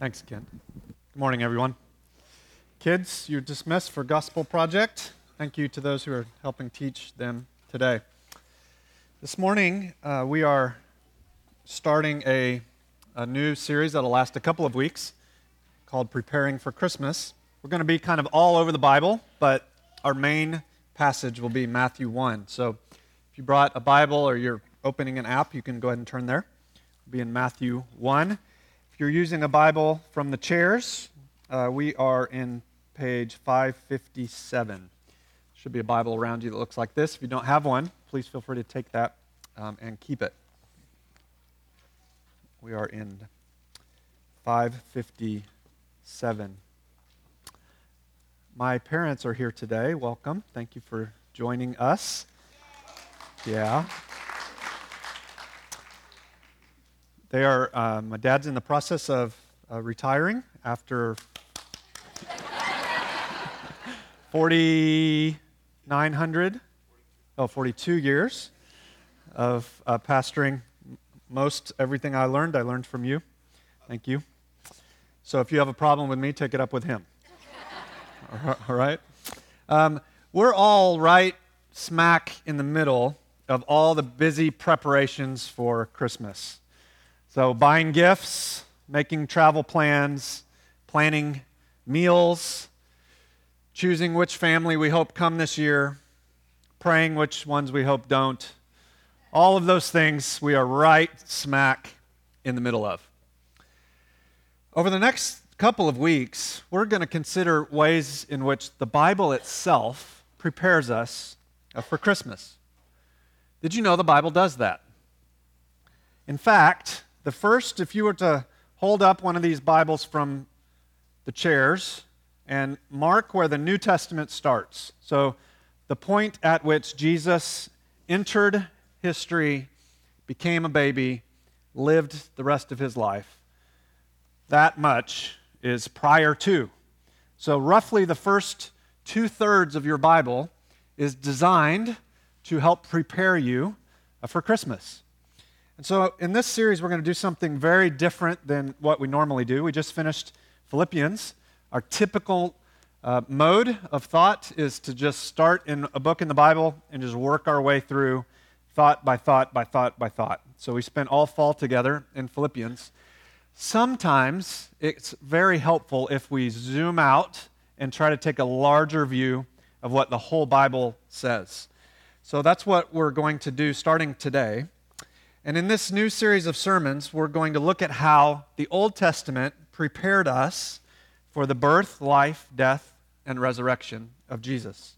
Thanks, Ken. Good morning, everyone. Kids, you're dismissed for Gospel Project. Thank you to those who are helping teach them today. This morning, uh, we are starting a, a new series that'll last a couple of weeks called Preparing for Christmas. We're going to be kind of all over the Bible, but our main passage will be Matthew 1. So if you brought a Bible or you're opening an app, you can go ahead and turn there. It'll be in Matthew 1. If you're using a Bible from the chairs, uh, we are in page 557. Should be a Bible around you that looks like this. If you don't have one, please feel free to take that um, and keep it. We are in 557. My parents are here today. Welcome. Thank you for joining us. Yeah. They are, uh, my dad's in the process of uh, retiring after 4,900, oh, 42 years of uh, pastoring. Most everything I learned, I learned from you. Thank you. So if you have a problem with me, take it up with him. all right? Um, we're all right smack in the middle of all the busy preparations for Christmas. So, buying gifts, making travel plans, planning meals, choosing which family we hope come this year, praying which ones we hope don't. All of those things we are right smack in the middle of. Over the next couple of weeks, we're going to consider ways in which the Bible itself prepares us uh, for Christmas. Did you know the Bible does that? In fact, the first, if you were to hold up one of these Bibles from the chairs, and mark where the New Testament starts. So, the point at which Jesus entered history, became a baby, lived the rest of his life. That much is prior to. So, roughly the first two thirds of your Bible is designed to help prepare you uh, for Christmas. And so, in this series, we're going to do something very different than what we normally do. We just finished Philippians. Our typical uh, mode of thought is to just start in a book in the Bible and just work our way through thought by thought by thought by thought. So we spent all fall together in Philippians. Sometimes it's very helpful if we zoom out and try to take a larger view of what the whole Bible says. So that's what we're going to do starting today. And in this new series of sermons, we're going to look at how the Old Testament prepared us for the birth, life, death, and resurrection of Jesus.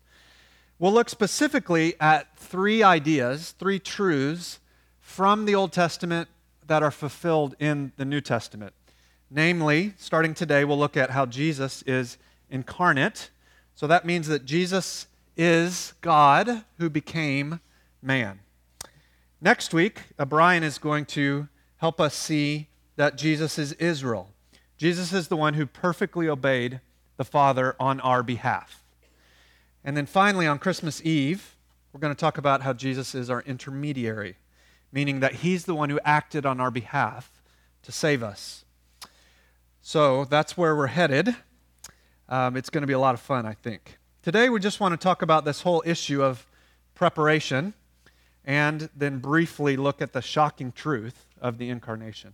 We'll look specifically at three ideas, three truths from the Old Testament that are fulfilled in the New Testament. Namely, starting today, we'll look at how Jesus is incarnate. So that means that Jesus is God who became man. Next week, uh, Brian is going to help us see that Jesus is Israel. Jesus is the one who perfectly obeyed the Father on our behalf. And then finally, on Christmas Eve, we're going to talk about how Jesus is our intermediary, meaning that he's the one who acted on our behalf to save us. So that's where we're headed. Um, it's going to be a lot of fun, I think. Today, we just want to talk about this whole issue of preparation and then briefly look at the shocking truth of the incarnation.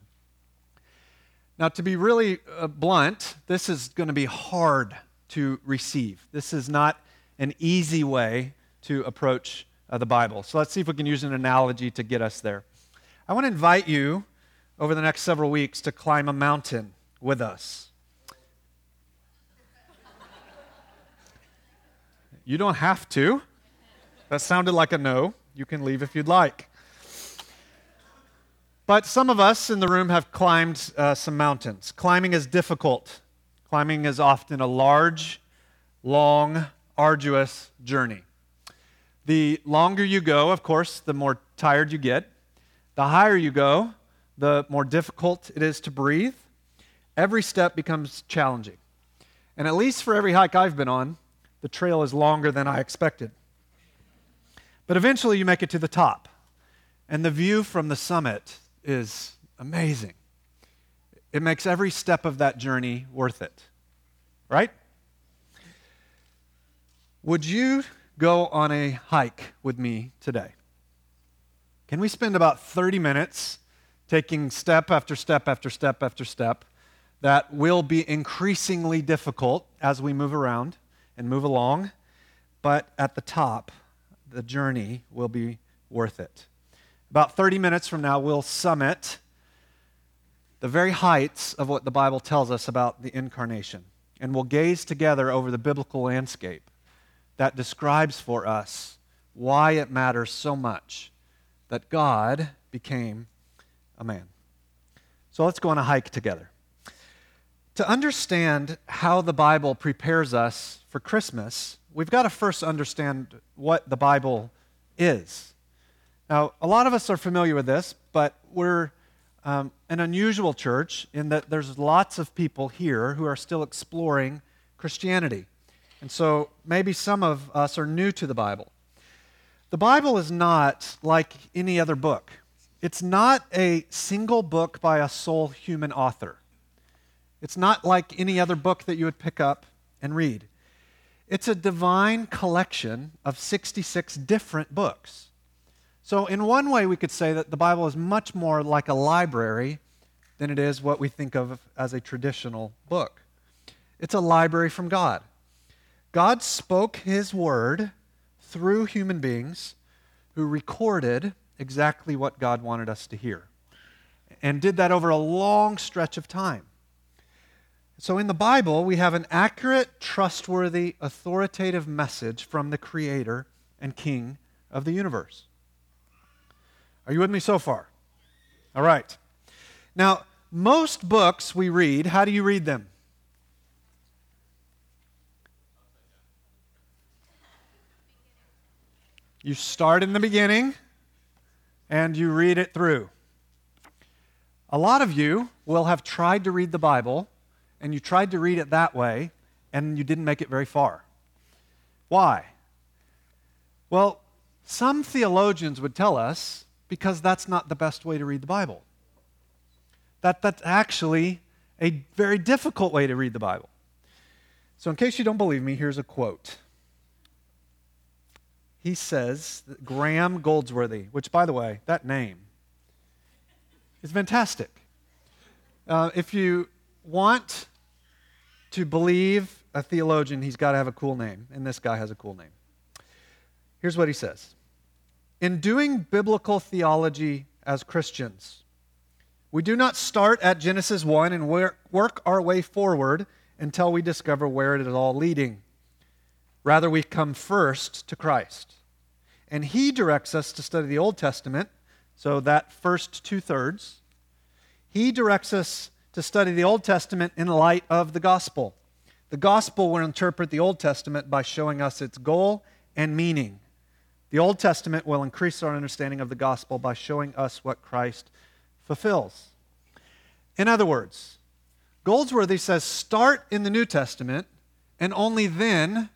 Now, to be really uh, blunt, this is going to be hard to receive. This is not an easy way to approach uh, the Bible. So let's see if we can use an analogy to get us there. I want to invite you over the next several weeks to climb a mountain with us. You don't have to. That sounded like a no. You can leave if you'd like. But some of us in the room have climbed uh, some mountains. Climbing is difficult. Climbing is often a large, long, arduous journey. The longer you go, of course, the more tired you get. The higher you go, the more difficult it is to breathe. Every step becomes challenging. And at least for every hike I've been on, the trail is longer than I expected. But eventually you make it to the top. And the view from the summit is amazing. it makes every step of that journey worth it. Right? Would you go on a hike with me today? Can we spend about 30 minutes taking step after step after step after step that will be increasingly difficult as we move around and move along, but at the top, the journey will be worth it. About 30 minutes from now, we'll summit the very heights of what the Bible tells us about the incarnation. And we'll gaze together over the biblical landscape that describes for us why it matters so much that God became a man. So let's go on a hike together. To understand how the Bible prepares us for Christmas, we've got to first understand what the Bible is. Now, a lot of us are familiar with this, but we're um, an unusual church in that there's lots of people here who are still exploring Christianity. And so maybe some of us are new to the Bible. The Bible is not like any other book, it's not a single book by a sole human author. It's not like any other book that you would pick up and read. It's a divine collection of 66 different books. So, in one way, we could say that the Bible is much more like a library than it is what we think of as a traditional book. It's a library from God. God spoke His word through human beings who recorded exactly what God wanted us to hear and did that over a long stretch of time. So, in the Bible, we have an accurate, trustworthy, authoritative message from the Creator and King of the universe. Are you with me so far? All right. Now, most books we read, how do you read them? You start in the beginning and you read it through. A lot of you will have tried to read the Bible and you tried to read it that way and you didn't make it very far. Why? Well, some theologians would tell us because that's not the best way to read the Bible. That, that's actually a very difficult way to read the Bible. So, in case you don't believe me, here's a quote. He says, Graham Goldsworthy, which, by the way, that name is fantastic. Uh, if you want to believe a theologian, he's got to have a cool name, and this guy has a cool name. Here's what he says in doing biblical theology as Christians, we do not start at Genesis 1 and work our way forward until we discover where it is all leading. Rather, we come first to Christ. And He directs us to study the Old Testament, so that first two thirds. He directs us to study the Old Testament in light of the gospel. The gospel will interpret the Old Testament by showing us its goal and meaning. The Old Testament will increase our understanding of the gospel by showing us what Christ fulfills. In other words, Goldsworthy says start in the New Testament, and only then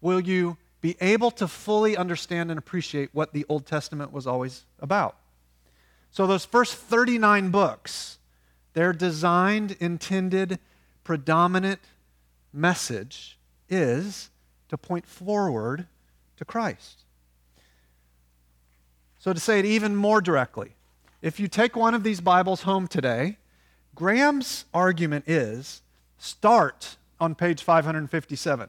will you be able to fully understand and appreciate what the Old Testament was always about. So, those first 39 books, their designed, intended, predominant message is to point forward to Christ. So, to say it even more directly, if you take one of these Bibles home today, Graham's argument is start on page 557,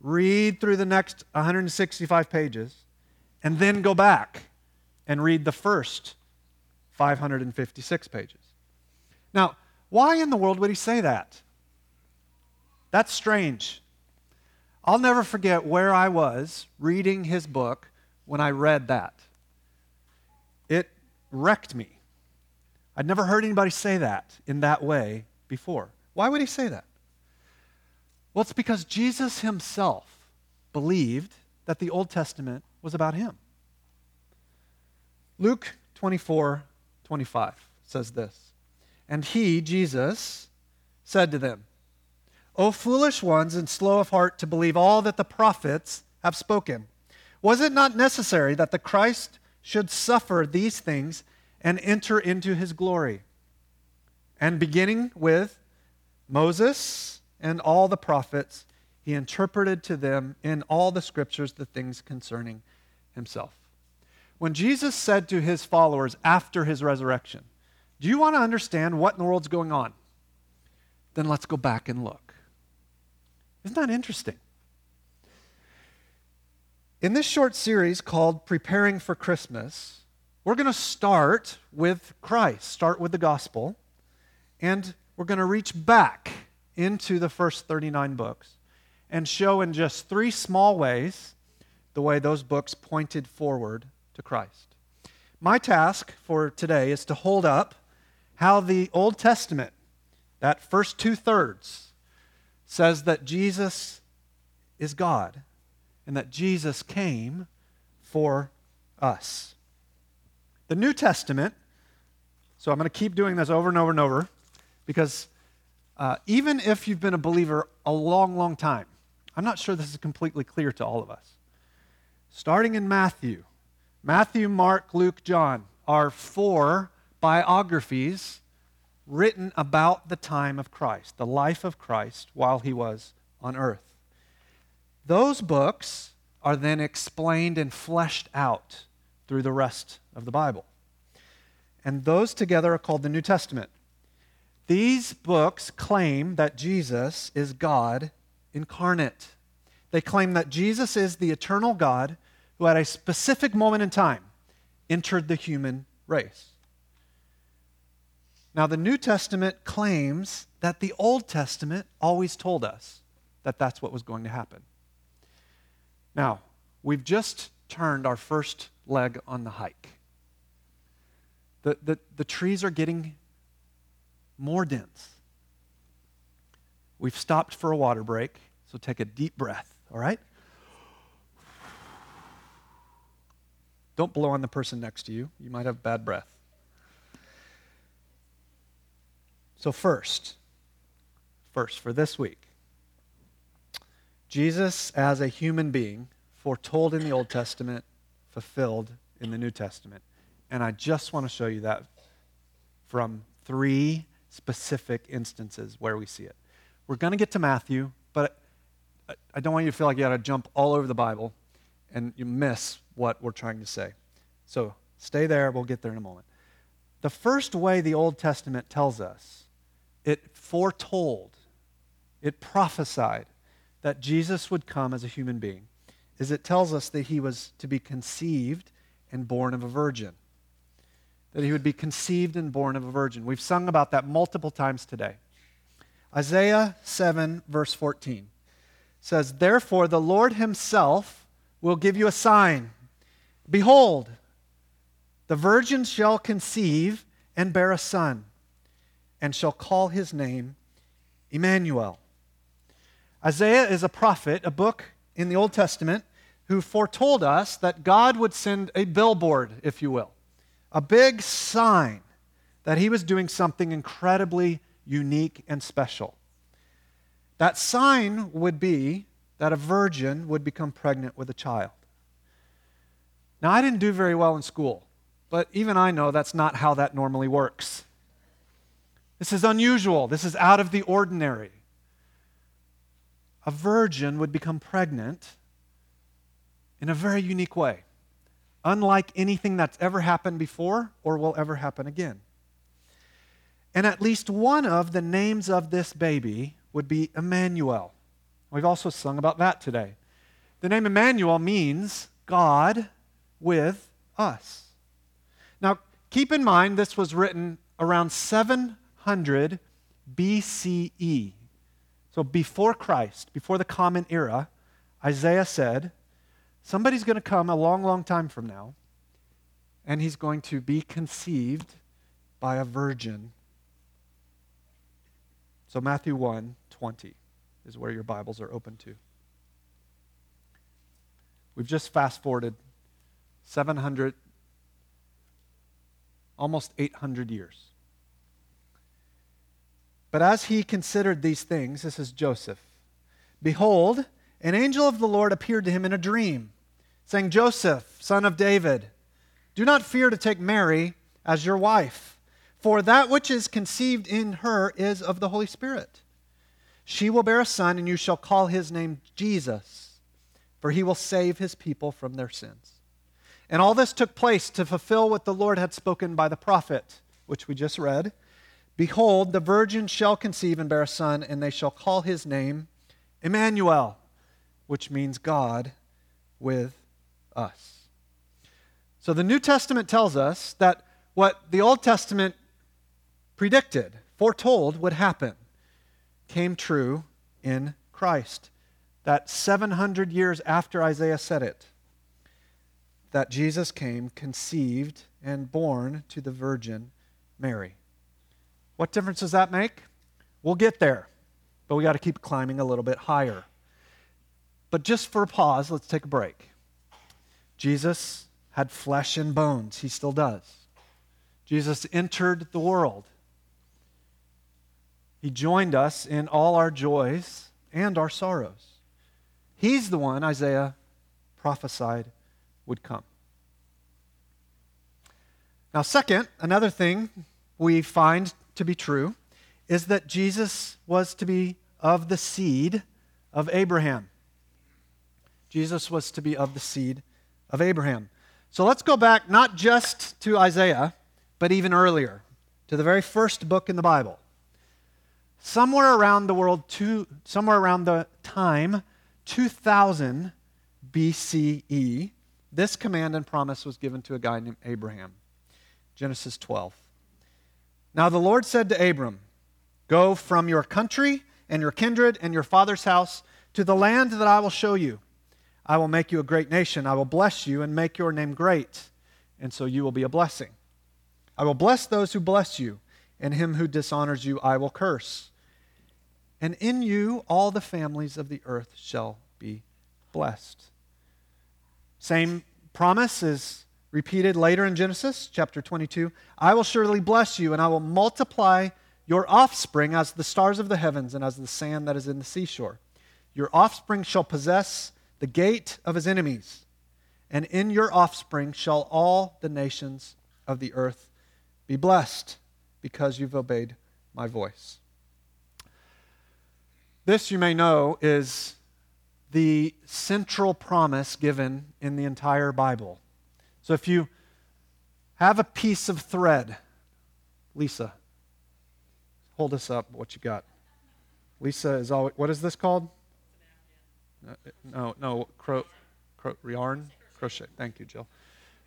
read through the next 165 pages, and then go back and read the first 556 pages. Now, why in the world would he say that? That's strange. I'll never forget where I was reading his book when I read that it wrecked me. I'd never heard anybody say that in that way before. Why would he say that? Well, it's because Jesus himself believed that the Old Testament was about him. Luke 24 25 says this And he, Jesus, said to them, O foolish ones and slow of heart to believe all that the prophets have spoken. Was it not necessary that the Christ should suffer these things and enter into his glory. And beginning with Moses and all the prophets, he interpreted to them in all the scriptures the things concerning himself. When Jesus said to his followers after his resurrection, Do you want to understand what in the world's going on? Then let's go back and look. Isn't that interesting? In this short series called Preparing for Christmas, we're going to start with Christ, start with the gospel, and we're going to reach back into the first 39 books and show in just three small ways the way those books pointed forward to Christ. My task for today is to hold up how the Old Testament, that first two thirds, says that Jesus is God and that Jesus came for us. The New Testament, so I'm going to keep doing this over and over and over because uh, even if you've been a believer a long, long time, I'm not sure this is completely clear to all of us. Starting in Matthew, Matthew, Mark, Luke, John are four biographies written about the time of Christ, the life of Christ while he was on earth. Those books are then explained and fleshed out through the rest of the Bible. And those together are called the New Testament. These books claim that Jesus is God incarnate. They claim that Jesus is the eternal God who, at a specific moment in time, entered the human race. Now, the New Testament claims that the Old Testament always told us that that's what was going to happen. Now, we've just turned our first leg on the hike. The, the, the trees are getting more dense. We've stopped for a water break, so take a deep breath, all right? Don't blow on the person next to you. You might have bad breath. So, first, first, for this week, Jesus as a human being, foretold in the Old Testament, fulfilled in the New Testament. And I just want to show you that from three specific instances where we see it. We're going to get to Matthew, but I don't want you to feel like you got to jump all over the Bible and you miss what we're trying to say. So stay there. We'll get there in a moment. The first way the Old Testament tells us, it foretold, it prophesied that Jesus would come as a human being, is it tells us that he was to be conceived and born of a virgin that he would be conceived and born of a virgin. We've sung about that multiple times today. Isaiah 7, verse 14 says, Therefore, the Lord himself will give you a sign. Behold, the virgin shall conceive and bear a son, and shall call his name Emmanuel. Isaiah is a prophet, a book in the Old Testament, who foretold us that God would send a billboard, if you will a big sign that he was doing something incredibly unique and special. That sign would be that a virgin would become pregnant with a child. Now, I didn't do very well in school, but even I know that's not how that normally works. This is unusual, this is out of the ordinary. A virgin would become pregnant in a very unique way unlike anything that's ever happened before or will ever happen again. And at least one of the names of this baby would be Emmanuel. We've also sung about that today. The name Emmanuel means God with us. Now, keep in mind this was written around 700 BCE. So before Christ, before the Common Era, Isaiah said, Somebody's going to come a long, long time from now, and he's going to be conceived by a virgin. So, Matthew 1 20 is where your Bibles are open to. We've just fast forwarded 700, almost 800 years. But as he considered these things, this is Joseph, behold, an angel of the Lord appeared to him in a dream saying, Joseph, son of David, do not fear to take Mary as your wife, For that which is conceived in her is of the Holy Spirit. She will bear a son, and you shall call his name Jesus, for he will save his people from their sins. And all this took place to fulfill what the Lord had spoken by the prophet, which we just read. Behold, the virgin shall conceive and bear a son, and they shall call his name Emmanuel, which means God with us. So the New Testament tells us that what the Old Testament predicted, foretold would happen, came true in Christ. That 700 years after Isaiah said it, that Jesus came conceived and born to the Virgin Mary. What difference does that make? We'll get there, but we got to keep climbing a little bit higher. But just for a pause, let's take a break. Jesus had flesh and bones, he still does. Jesus entered the world. He joined us in all our joys and our sorrows. He's the one Isaiah prophesied would come. Now, second, another thing we find to be true is that Jesus was to be of the seed of Abraham. Jesus was to be of the seed of Abraham. So let's go back not just to Isaiah, but even earlier, to the very first book in the Bible. Somewhere around the world, two, somewhere around the time 2000 BCE, this command and promise was given to a guy named Abraham. Genesis 12. Now the Lord said to Abram, Go from your country and your kindred and your father's house to the land that I will show you. I will make you a great nation. I will bless you and make your name great, and so you will be a blessing. I will bless those who bless you, and him who dishonors you I will curse. And in you all the families of the earth shall be blessed. Same promise is repeated later in Genesis chapter 22. I will surely bless you, and I will multiply your offspring as the stars of the heavens and as the sand that is in the seashore. Your offspring shall possess the gate of his enemies, and in your offspring shall all the nations of the earth be blessed because you've obeyed my voice. This, you may know, is the central promise given in the entire Bible. So if you have a piece of thread, Lisa, hold us up what you got. Lisa is always, what is this called? No, no, cro, cro, yarn? Crochet. Thank you, Jill.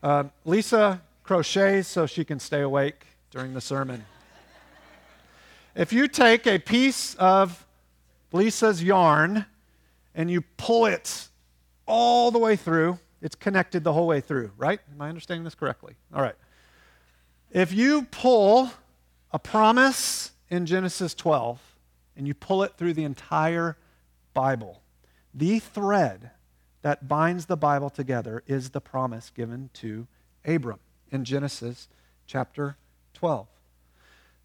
Um, Lisa crochets so she can stay awake during the sermon. if you take a piece of Lisa's yarn and you pull it all the way through, it's connected the whole way through, right? Am I understanding this correctly? All right. If you pull a promise in Genesis 12 and you pull it through the entire Bible, the thread that binds the Bible together is the promise given to Abram in Genesis chapter 12.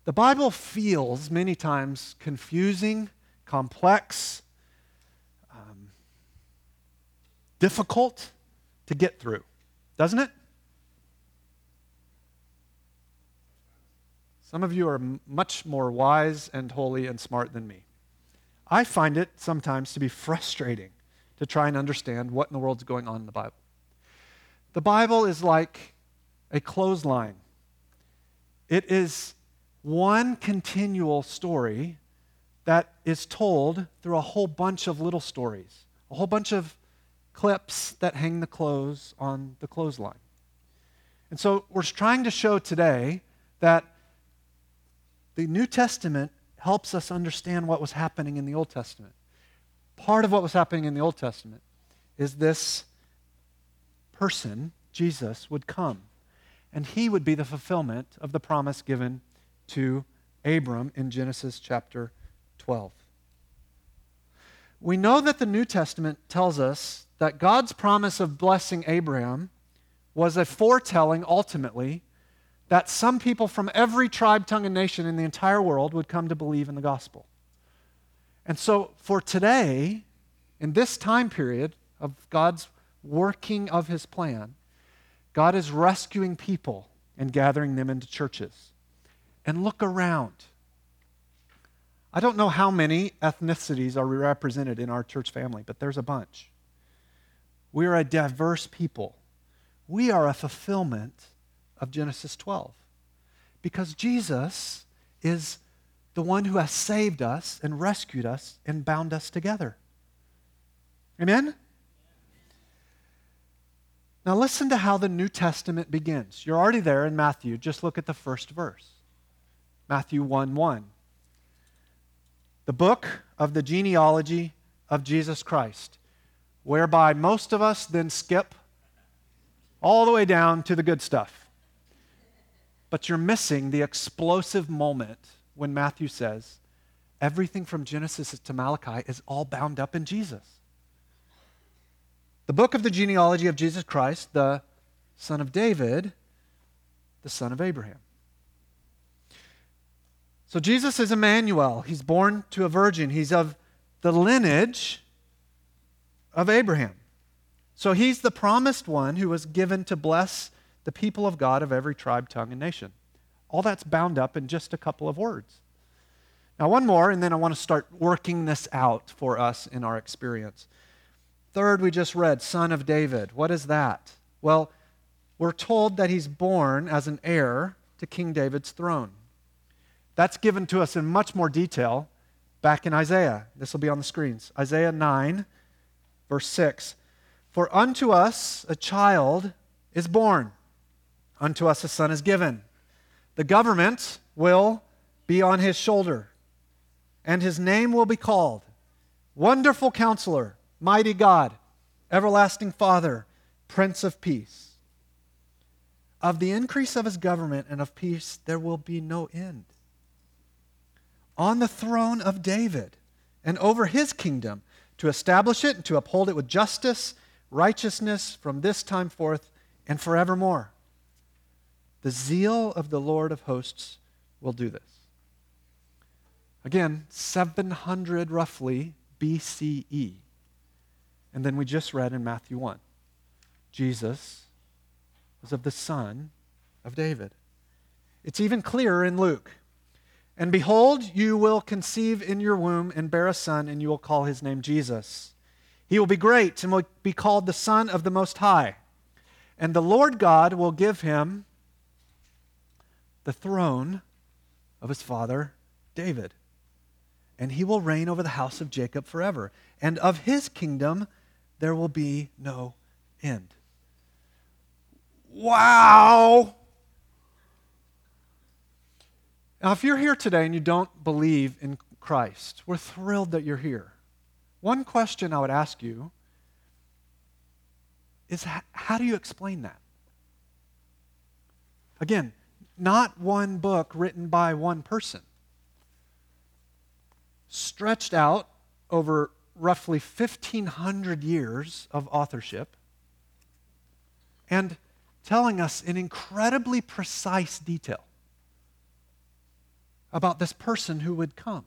The Bible feels many times confusing, complex, um, difficult to get through, doesn't it? Some of you are much more wise and holy and smart than me. I find it sometimes to be frustrating to try and understand what in the world's going on in the Bible. The Bible is like a clothesline, it is one continual story that is told through a whole bunch of little stories, a whole bunch of clips that hang the clothes on the clothesline. And so we're trying to show today that the New Testament helps us understand what was happening in the Old Testament. Part of what was happening in the Old Testament is this person, Jesus, would come, and he would be the fulfillment of the promise given to Abram in Genesis chapter 12. We know that the New Testament tells us that God's promise of blessing Abraham was a foretelling ultimately that some people from every tribe, tongue, and nation in the entire world would come to believe in the gospel. And so, for today, in this time period of God's working of his plan, God is rescuing people and gathering them into churches. and look around. I don't know how many ethnicities are represented in our church family, but there's a bunch. We are a diverse people. We are a fulfillment of Genesis 12 because Jesus is the one who has saved us and rescued us and bound us together. Amen? Now, listen to how the New Testament begins. You're already there in Matthew. Just look at the first verse Matthew 1 1. The book of the genealogy of Jesus Christ, whereby most of us then skip all the way down to the good stuff. But you're missing the explosive moment when Matthew says, everything from Genesis to Malachi is all bound up in Jesus. The book of the genealogy of Jesus Christ, the son of David, the son of Abraham. So Jesus is Emmanuel. He's born to a virgin. He's of the lineage of Abraham. So he's the promised one who was given to bless the people of God of every tribe, tongue, and nation. All that's bound up in just a couple of words. Now, one more, and then I want to start working this out for us in our experience. Third, we just read, Son of David. What is that? Well, we're told that he's born as an heir to King David's throne. That's given to us in much more detail back in Isaiah. This will be on the screens. Isaiah 9, verse 6. For unto us a child is born, unto us a son is given. The government will be on his shoulder, and his name will be called Wonderful Counselor Mighty God, everlasting Father, Prince of Peace. Of the increase of his government and of peace, there will be no end. On the throne of David and over his kingdom, to establish it and to uphold it with justice, righteousness from this time forth and forevermore. The zeal of the Lord of hosts will do this. Again, 700 roughly BCE. And then we just read in Matthew 1 Jesus was of the son of David. It's even clearer in Luke. And behold, you will conceive in your womb and bear a son, and you will call his name Jesus. He will be great and will be called the Son of the Most High. And the Lord God will give him the throne of his father David. And he will reign over the house of Jacob forever. And of his kingdom there will be no end. Wow! Now, if you're here today and you don't believe in Christ, we're thrilled that you're here. One question I would ask you is how do you explain that? Again, not one book written by one person, stretched out over roughly 1,500 years of authorship and telling us in incredibly precise detail about this person who would come.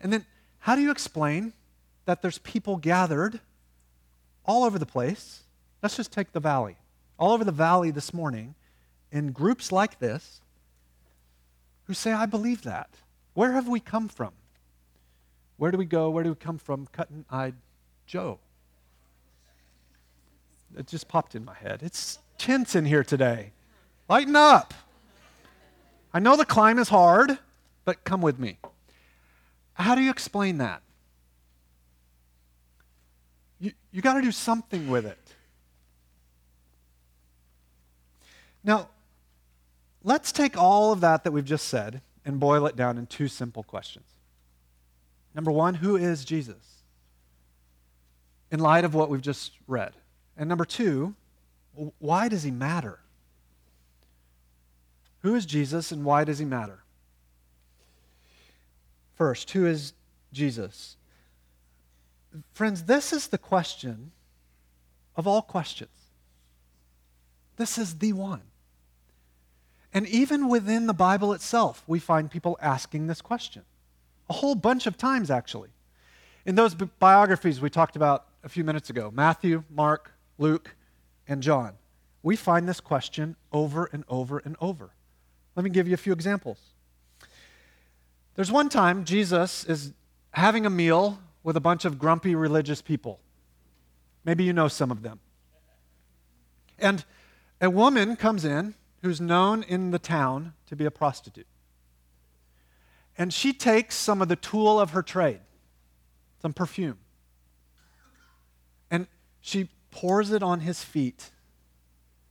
And then, how do you explain that there's people gathered all over the place? Let's just take the valley. All over the valley this morning, in groups like this, who say, I believe that. Where have we come from? Where do we go? Where do we come from? Cotton-Eye Joe. It just popped in my head. It's tense in here today. Lighten up. I know the climb is hard, but come with me. How do you explain that? You, you got to do something with it. Now, let's take all of that that we've just said and boil it down in two simple questions. Number one, who is Jesus? In light of what we've just read. And number two, why does he matter? Who is Jesus and why does he matter? First, who is Jesus? Friends, this is the question of all questions. This is the one. And even within the Bible itself, we find people asking this question. A whole bunch of times, actually. In those bi- biographies we talked about a few minutes ago Matthew, Mark, Luke, and John we find this question over and over and over Let me give you a few examples. There's one time Jesus is having a meal with a bunch of grumpy religious people. Maybe you know some of them. And a woman comes in who's known in the town to be a prostitute. And she takes some of the tool of her trade, some perfume, and she pours it on his feet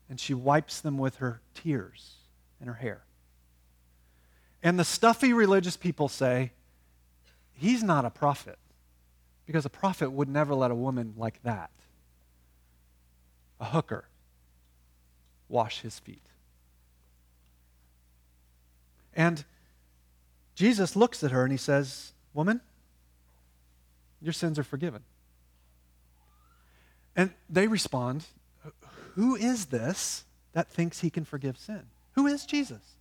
and she wipes them with her tears and her hair. And the stuffy religious people say, He's not a prophet, because a prophet would never let a woman like that, a hooker, wash his feet. And Jesus looks at her and he says, Woman, your sins are forgiven. And they respond, Who is this that thinks he can forgive sin? Who is Jesus?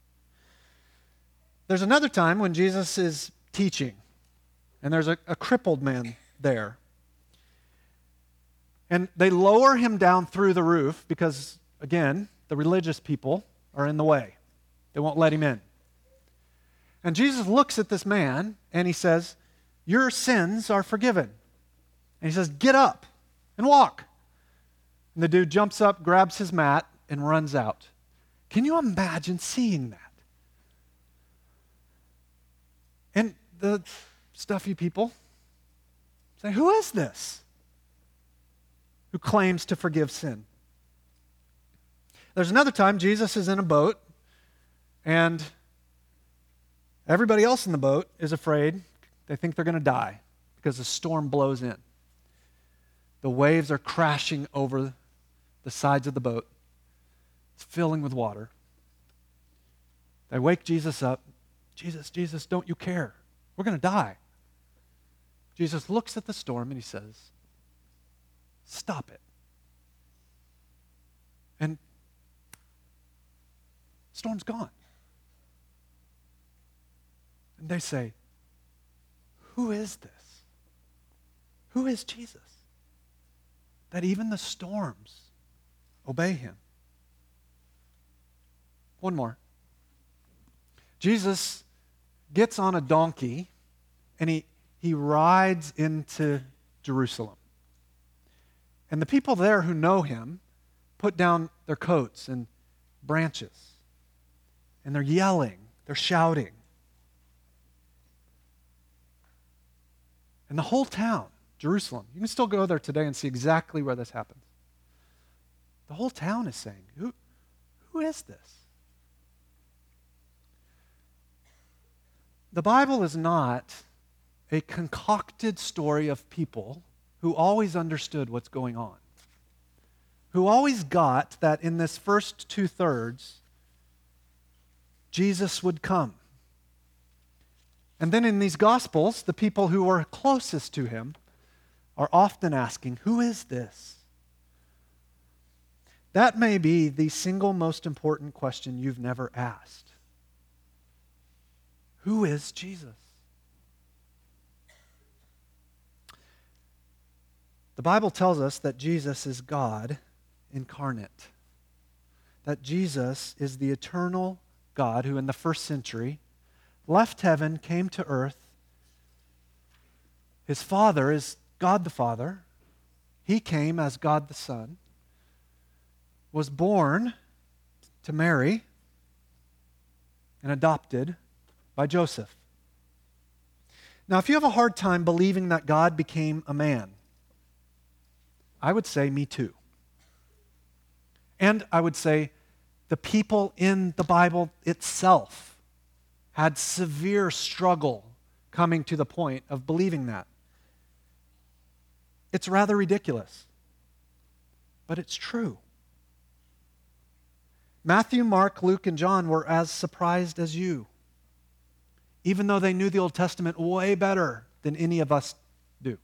There's another time when Jesus is teaching, and there's a, a crippled man there. And they lower him down through the roof because, again, the religious people are in the way. They won't let him in. And Jesus looks at this man and he says, Your sins are forgiven. And he says, Get up and walk. And the dude jumps up, grabs his mat, and runs out. Can you imagine seeing that? And the stuffy people say, Who is this who claims to forgive sin? There's another time Jesus is in a boat and everybody else in the boat is afraid. They think they're going to die because the storm blows in. The waves are crashing over the sides of the boat, it's filling with water. They wake Jesus up. Jesus, Jesus, don't you care? We're going to die. Jesus looks at the storm and he says, Stop it. And storm's gone. And they say, Who is this? Who is Jesus? That even the storms obey him. One more. Jesus gets on a donkey and he, he rides into Jerusalem. And the people there who know him put down their coats and branches. And they're yelling, they're shouting. And the whole town, Jerusalem, you can still go there today and see exactly where this happens. The whole town is saying, Who, who is this? The Bible is not a concocted story of people who always understood what's going on, who always got that in this first two thirds, Jesus would come. And then in these Gospels, the people who were closest to him are often asking, Who is this? That may be the single most important question you've never asked. Who is Jesus? The Bible tells us that Jesus is God incarnate, that Jesus is the eternal God who, in the first century, left heaven, came to earth. His Father is God the Father. He came as God the Son was born to Mary and adopted by Joseph. Now, if you have a hard time believing that God became a man, I would say, me too. And I would say, the people in the Bible itself had severe struggle coming to the point of believing that. It's rather ridiculous, but it's true. Matthew, Mark, Luke, and John were as surprised as you, even though they knew the Old Testament way better than any of us do.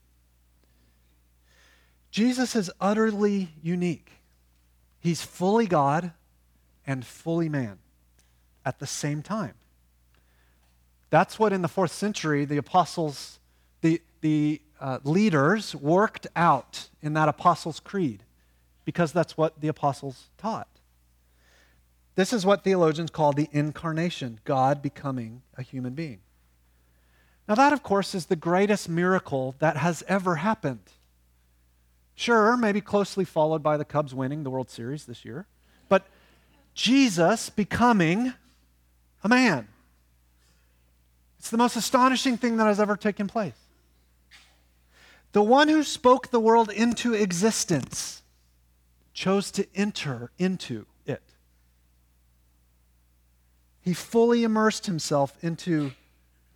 Jesus is utterly unique. He's fully God and fully man at the same time. That's what in the fourth century the apostles, the, the uh, leaders worked out in that Apostles' Creed, because that's what the apostles taught. This is what theologians call the incarnation, God becoming a human being. Now, that, of course, is the greatest miracle that has ever happened. Sure, maybe closely followed by the Cubs winning the World Series this year, but Jesus becoming a man. It's the most astonishing thing that has ever taken place. The one who spoke the world into existence chose to enter into it. He fully immersed himself into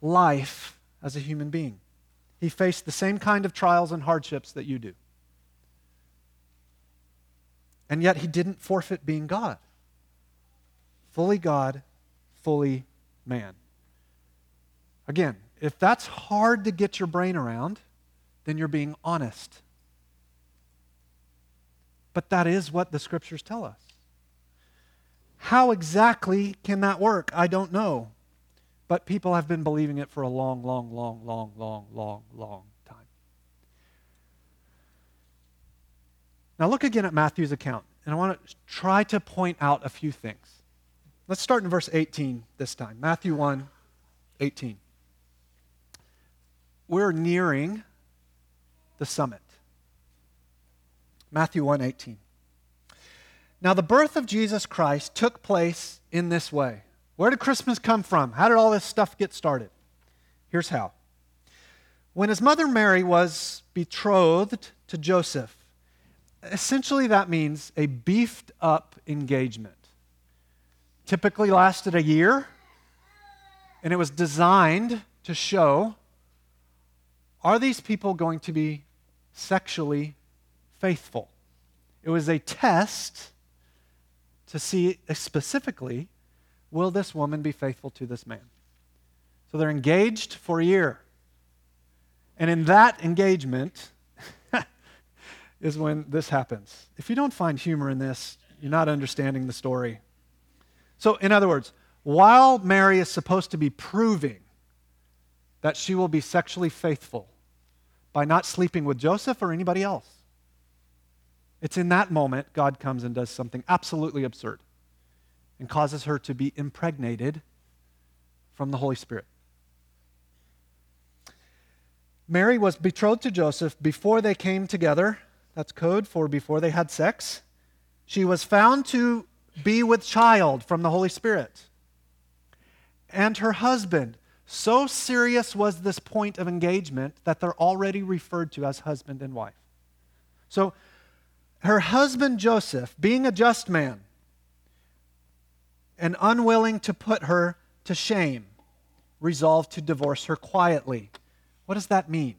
life as a human being. He faced the same kind of trials and hardships that you do. And yet he didn't forfeit being God. Fully God, fully man. Again, if that's hard to get your brain around, then you're being honest. But that is what the scriptures tell us. How exactly can that work? I don't know. But people have been believing it for a long, long, long, long, long, long, long time. Now look again at Matthew's account, and I want to try to point out a few things. Let's start in verse 18 this time. Matthew 1 18. We're nearing the summit. Matthew 1 18. Now, the birth of Jesus Christ took place in this way. Where did Christmas come from? How did all this stuff get started? Here's how. When his mother Mary was betrothed to Joseph, essentially that means a beefed up engagement. Typically lasted a year, and it was designed to show are these people going to be sexually faithful? It was a test to see specifically will this woman be faithful to this man? So they're engaged for a year. And in that engagement, is when this happens. If you don't find humor in this, you're not understanding the story. So, in other words, while Mary is supposed to be proving that she will be sexually faithful by not sleeping with Joseph or anybody else, it's in that moment God comes and does something absolutely absurd and causes her to be impregnated from the Holy Spirit. Mary was betrothed to Joseph before they came together that's code for before they had sex. She was found to be with child from the Holy Spirit. And her husband. So serious was this point of engagement that they're already referred to as husband and wife. So, her husband Joseph, being a just man and unwilling to put her to shame, resolved to divorce her quietly. What does that mean?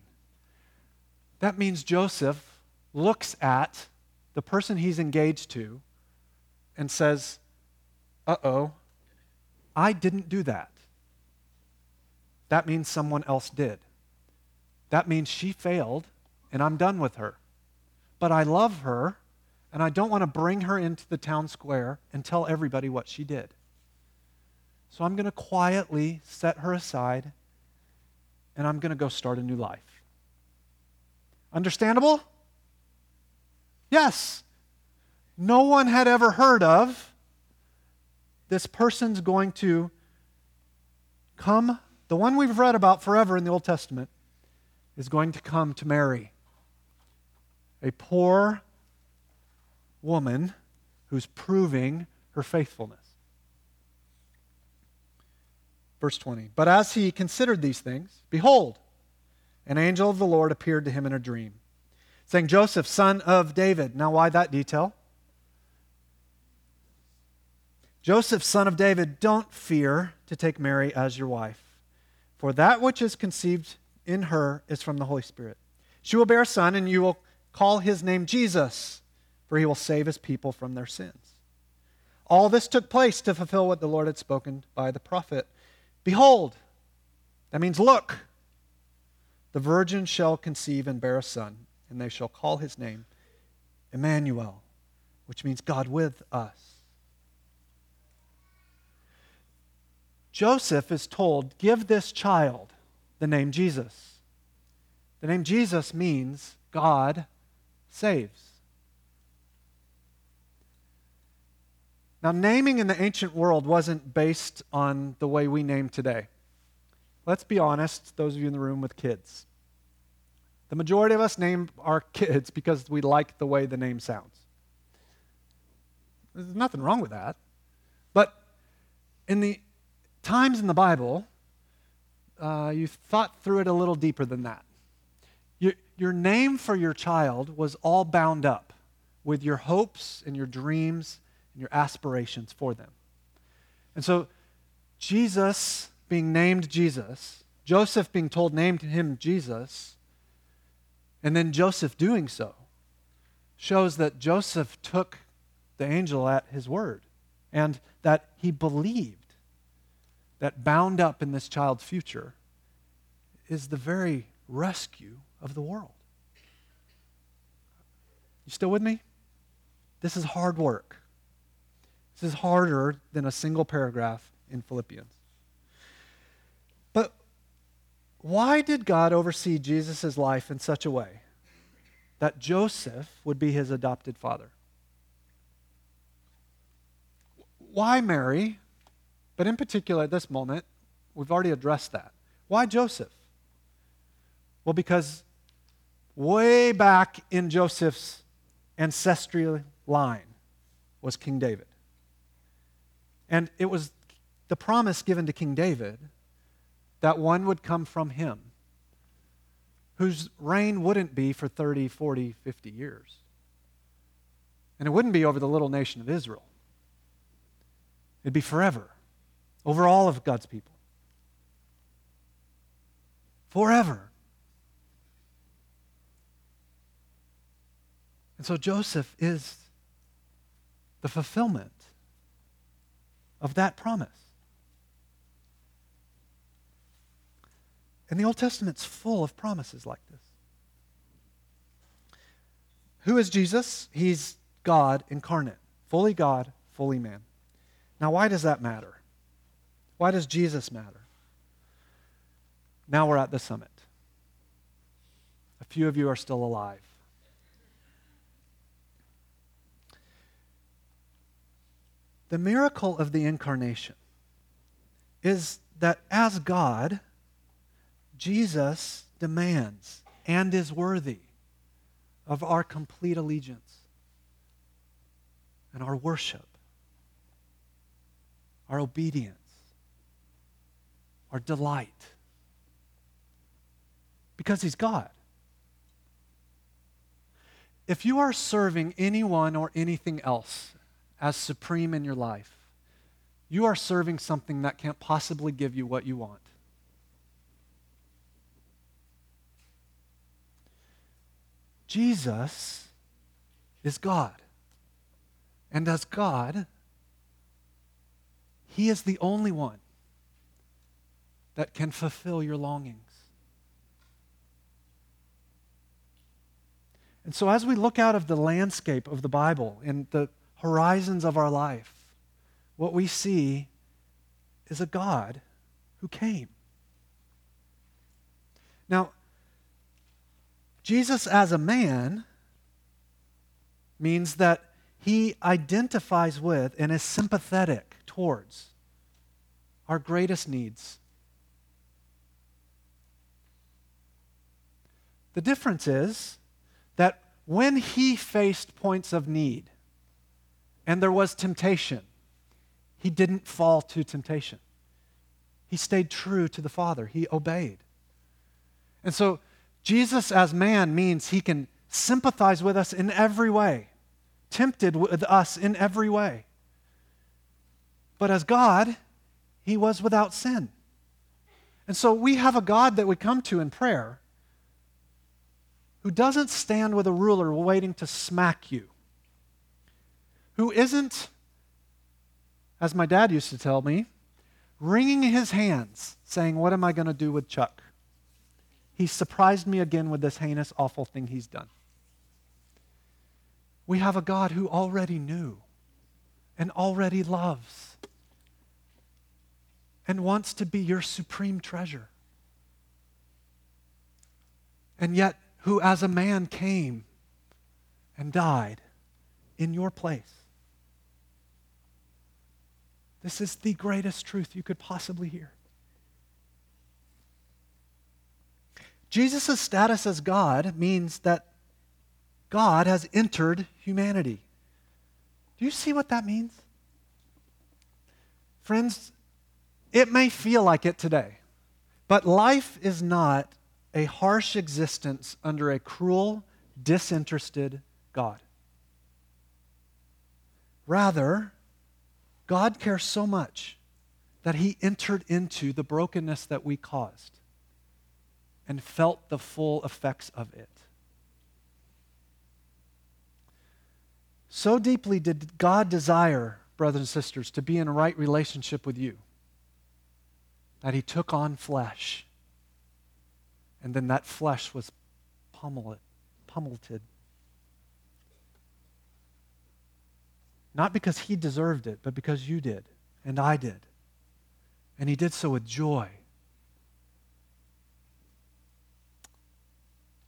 That means Joseph looks at the person he's engaged to and says, uh oh, I didn't do that. That means someone else did. That means she failed and I'm done with her. But I love her and I don't want to bring her into the town square and tell everybody what she did. So I'm going to quietly set her aside and I'm going to go start a new life. Understandable? Yes. No one had ever heard of this person's going to come, the one we've read about forever in the Old Testament, is going to come to Mary, a poor woman who's proving her faithfulness. Verse 20. But as he considered these things, behold, an angel of the Lord appeared to him in a dream saying, Joseph, son of David. Now, why that detail? Joseph, son of David, don't fear to take Mary as your wife, for that which is conceived in her is from the Holy Spirit. She will bear a son, and you will call his name Jesus, for he will save his people from their sins. All this took place to fulfill what the Lord had spoken by the prophet. Behold, that means look, the virgin shall conceive and bear a son and they shall call his name Emmanuel, which means God with us. Joseph is told, Give this child the name Jesus. The name Jesus means God saves. Now, naming in the ancient world wasn't based on the way we name today. Let's be honest, those of you in the room with kids. The majority of us name our kids because we like the way the name sounds. There's nothing wrong with that. But in the times in the Bible, uh, you thought through it a little deeper than that. Your, name for your child was all bound up with your hopes and your dreams and your aspirations for them. And so, Jesus being named Jesus, Joseph being told, named him Jesus, and then Joseph doing so, shows that Joseph took the angel at his word and that he believed that bound up in this child's future is the very rescue of the world. You still with me? This is hard work. This is harder than a single paragraph in Philippians. But why did God oversee Jesus' life in such a way that Joseph would be his adopted father? Why Mary? But in particular, at this moment, we've already addressed that. Why Joseph? Well, because way back in Joseph's ancestral line was King David. And it was the promise given to King David that one would come from him whose reign wouldn't be for 30, 40, 50 years. And it wouldn't be over the little nation of Israel, it'd be forever, over all of God's people. Forever. And so Joseph is the fulfillment of that promise. And the Old Testament's full of promises like this. Who is Jesus? He's God incarnate, fully God, fully man. Now, why does that matter? Why does Jesus matter? Now we're at the summit. A few of you are still alive. The miracle of the incarnation is that as God, Jesus demands and is worthy of our complete allegiance and our worship, our obedience, our delight. Because he's God. If you are serving anyone or anything else as supreme in your life, you are serving something that can't possibly give you what you want. Jesus is God. And as God, He is the only one that can fulfill your longings. And so, as we look out of the landscape of the Bible and the horizons of our life, what we see is a God who came. Now, Jesus as a man means that he identifies with and is sympathetic towards our greatest needs. The difference is that when he faced points of need, and there was temptation. He didn't fall to temptation. He stayed true to the Father, he obeyed. And so, Jesus as man means he can sympathize with us in every way, tempted with us in every way. But as God, he was without sin. And so we have a God that we come to in prayer who doesn't stand with a ruler waiting to smack you who isn't, as my dad used to tell me, wringing his hands saying, What am I going to do with Chuck? He surprised me again with this heinous, awful thing he's done. We have a God who already knew and already loves and wants to be your supreme treasure. And yet, who as a man came and died in your place This is the greatest truth you could possibly hear. Jesus' status as God means that God has entered humanity. Do you see what that means? Friends, it may feel like it today, but life is not a harsh existence under a cruel, disinterested God. Rather, God cares so much that he entered into the brokenness that we caused and felt the full effects of it. So deeply did God desire, brothers and sisters, to be in a right relationship with you that he took on flesh. And then that flesh was pummeled, pummeled. Not because he deserved it, but because you did, and I did. And he did so with joy.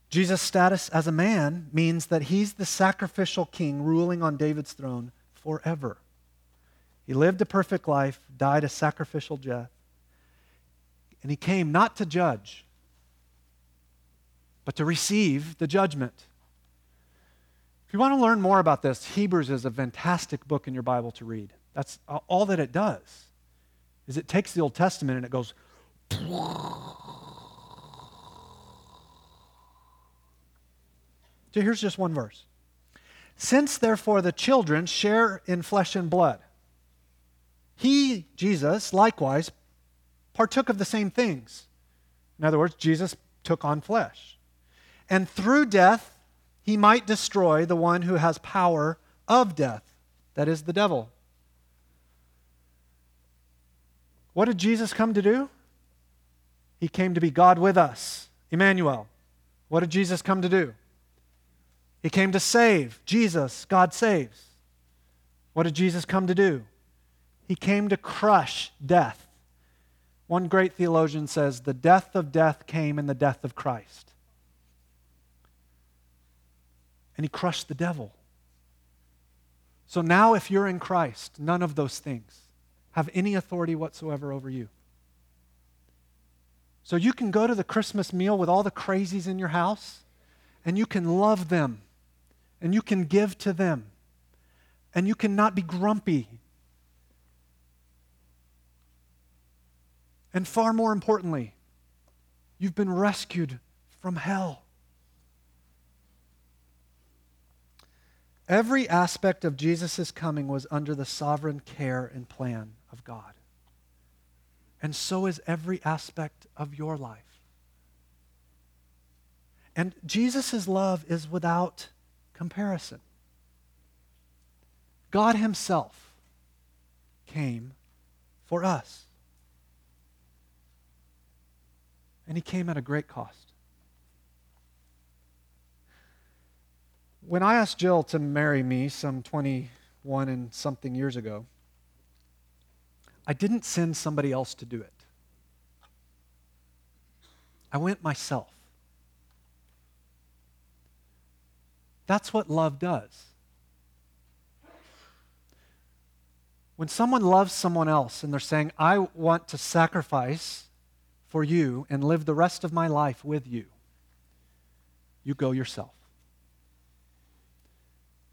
Jesus' status as a man means that he's the sacrificial king ruling on David's throne forever. He lived a perfect life, died a sacrificial death, and he came not to judge, but to receive the judgment. If you want to learn more about this, Hebrews is a fantastic book in your Bible to read. That's all that it does. Is it takes the Old Testament and it goes So here's just one verse. Since therefore the children share in flesh and blood, he, Jesus, likewise partook of the same things. In other words, Jesus took on flesh. And through death, he might destroy the one who has power of death, that is, the devil. What did Jesus come to do? He came to be God with us, Emmanuel. What did Jesus come to do? He came to save. Jesus, God saves. What did Jesus come to do? He came to crush death. One great theologian says, The death of death came in the death of Christ. And he crushed the devil. So now, if you're in Christ, none of those things have any authority whatsoever over you. So you can go to the Christmas meal with all the crazies in your house, and you can love them and you can give to them. And you cannot be grumpy. And far more importantly, you've been rescued from hell. Every aspect of Jesus' coming was under the sovereign care and plan of God. And so is every aspect of your life. And Jesus' love is without comparison. God Himself came for us. And He came at a great cost. When I asked Jill to marry me some 21 and something years ago, I didn't send somebody else to do it. I went myself. That's what love does. When someone loves someone else and they're saying, I want to sacrifice for you and live the rest of my life with you, you go yourself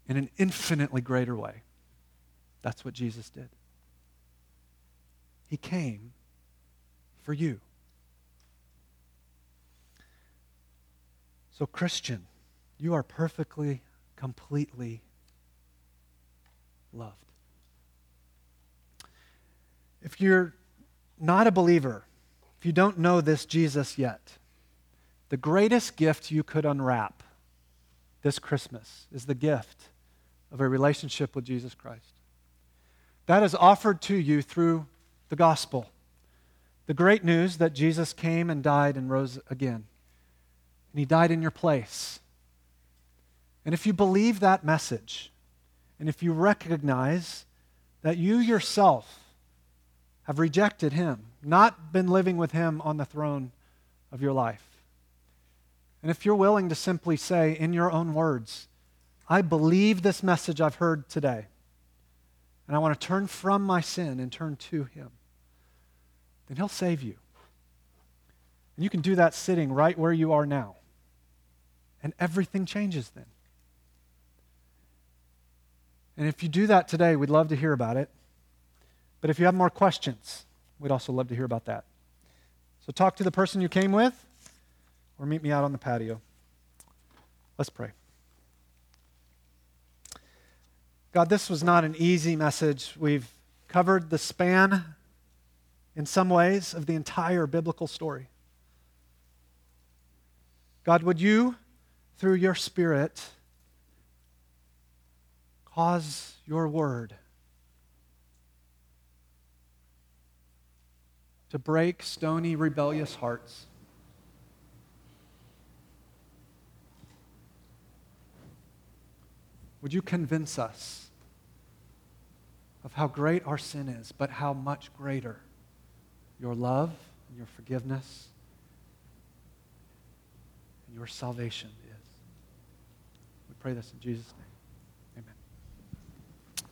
in an infinitely greater way. That's what Jesus did. He came for you. So, Christian, you are perfectly, completely loved. If you're not a believer, if you don't know this Jesus yet, the greatest gift you could unwrap this Christmas is the gift of a relationship with Jesus Christ. That is offered to you through the gospel. The great news that Jesus came and died and rose again. And he died in your place. And if you believe that message, and if you recognize that you yourself have rejected him, not been living with him on the throne of your life, and if you're willing to simply say in your own words, I believe this message I've heard today, and I want to turn from my sin and turn to Him, then He'll save you. And you can do that sitting right where you are now. And everything changes then. And if you do that today, we'd love to hear about it. But if you have more questions, we'd also love to hear about that. So talk to the person you came with or meet me out on the patio. Let's pray. God, this was not an easy message. We've covered the span, in some ways, of the entire biblical story. God, would you, through your Spirit, cause your word to break stony, rebellious hearts? Would you convince us of how great our sin is, but how much greater your love and your forgiveness and your salvation is? We pray this in Jesus' name.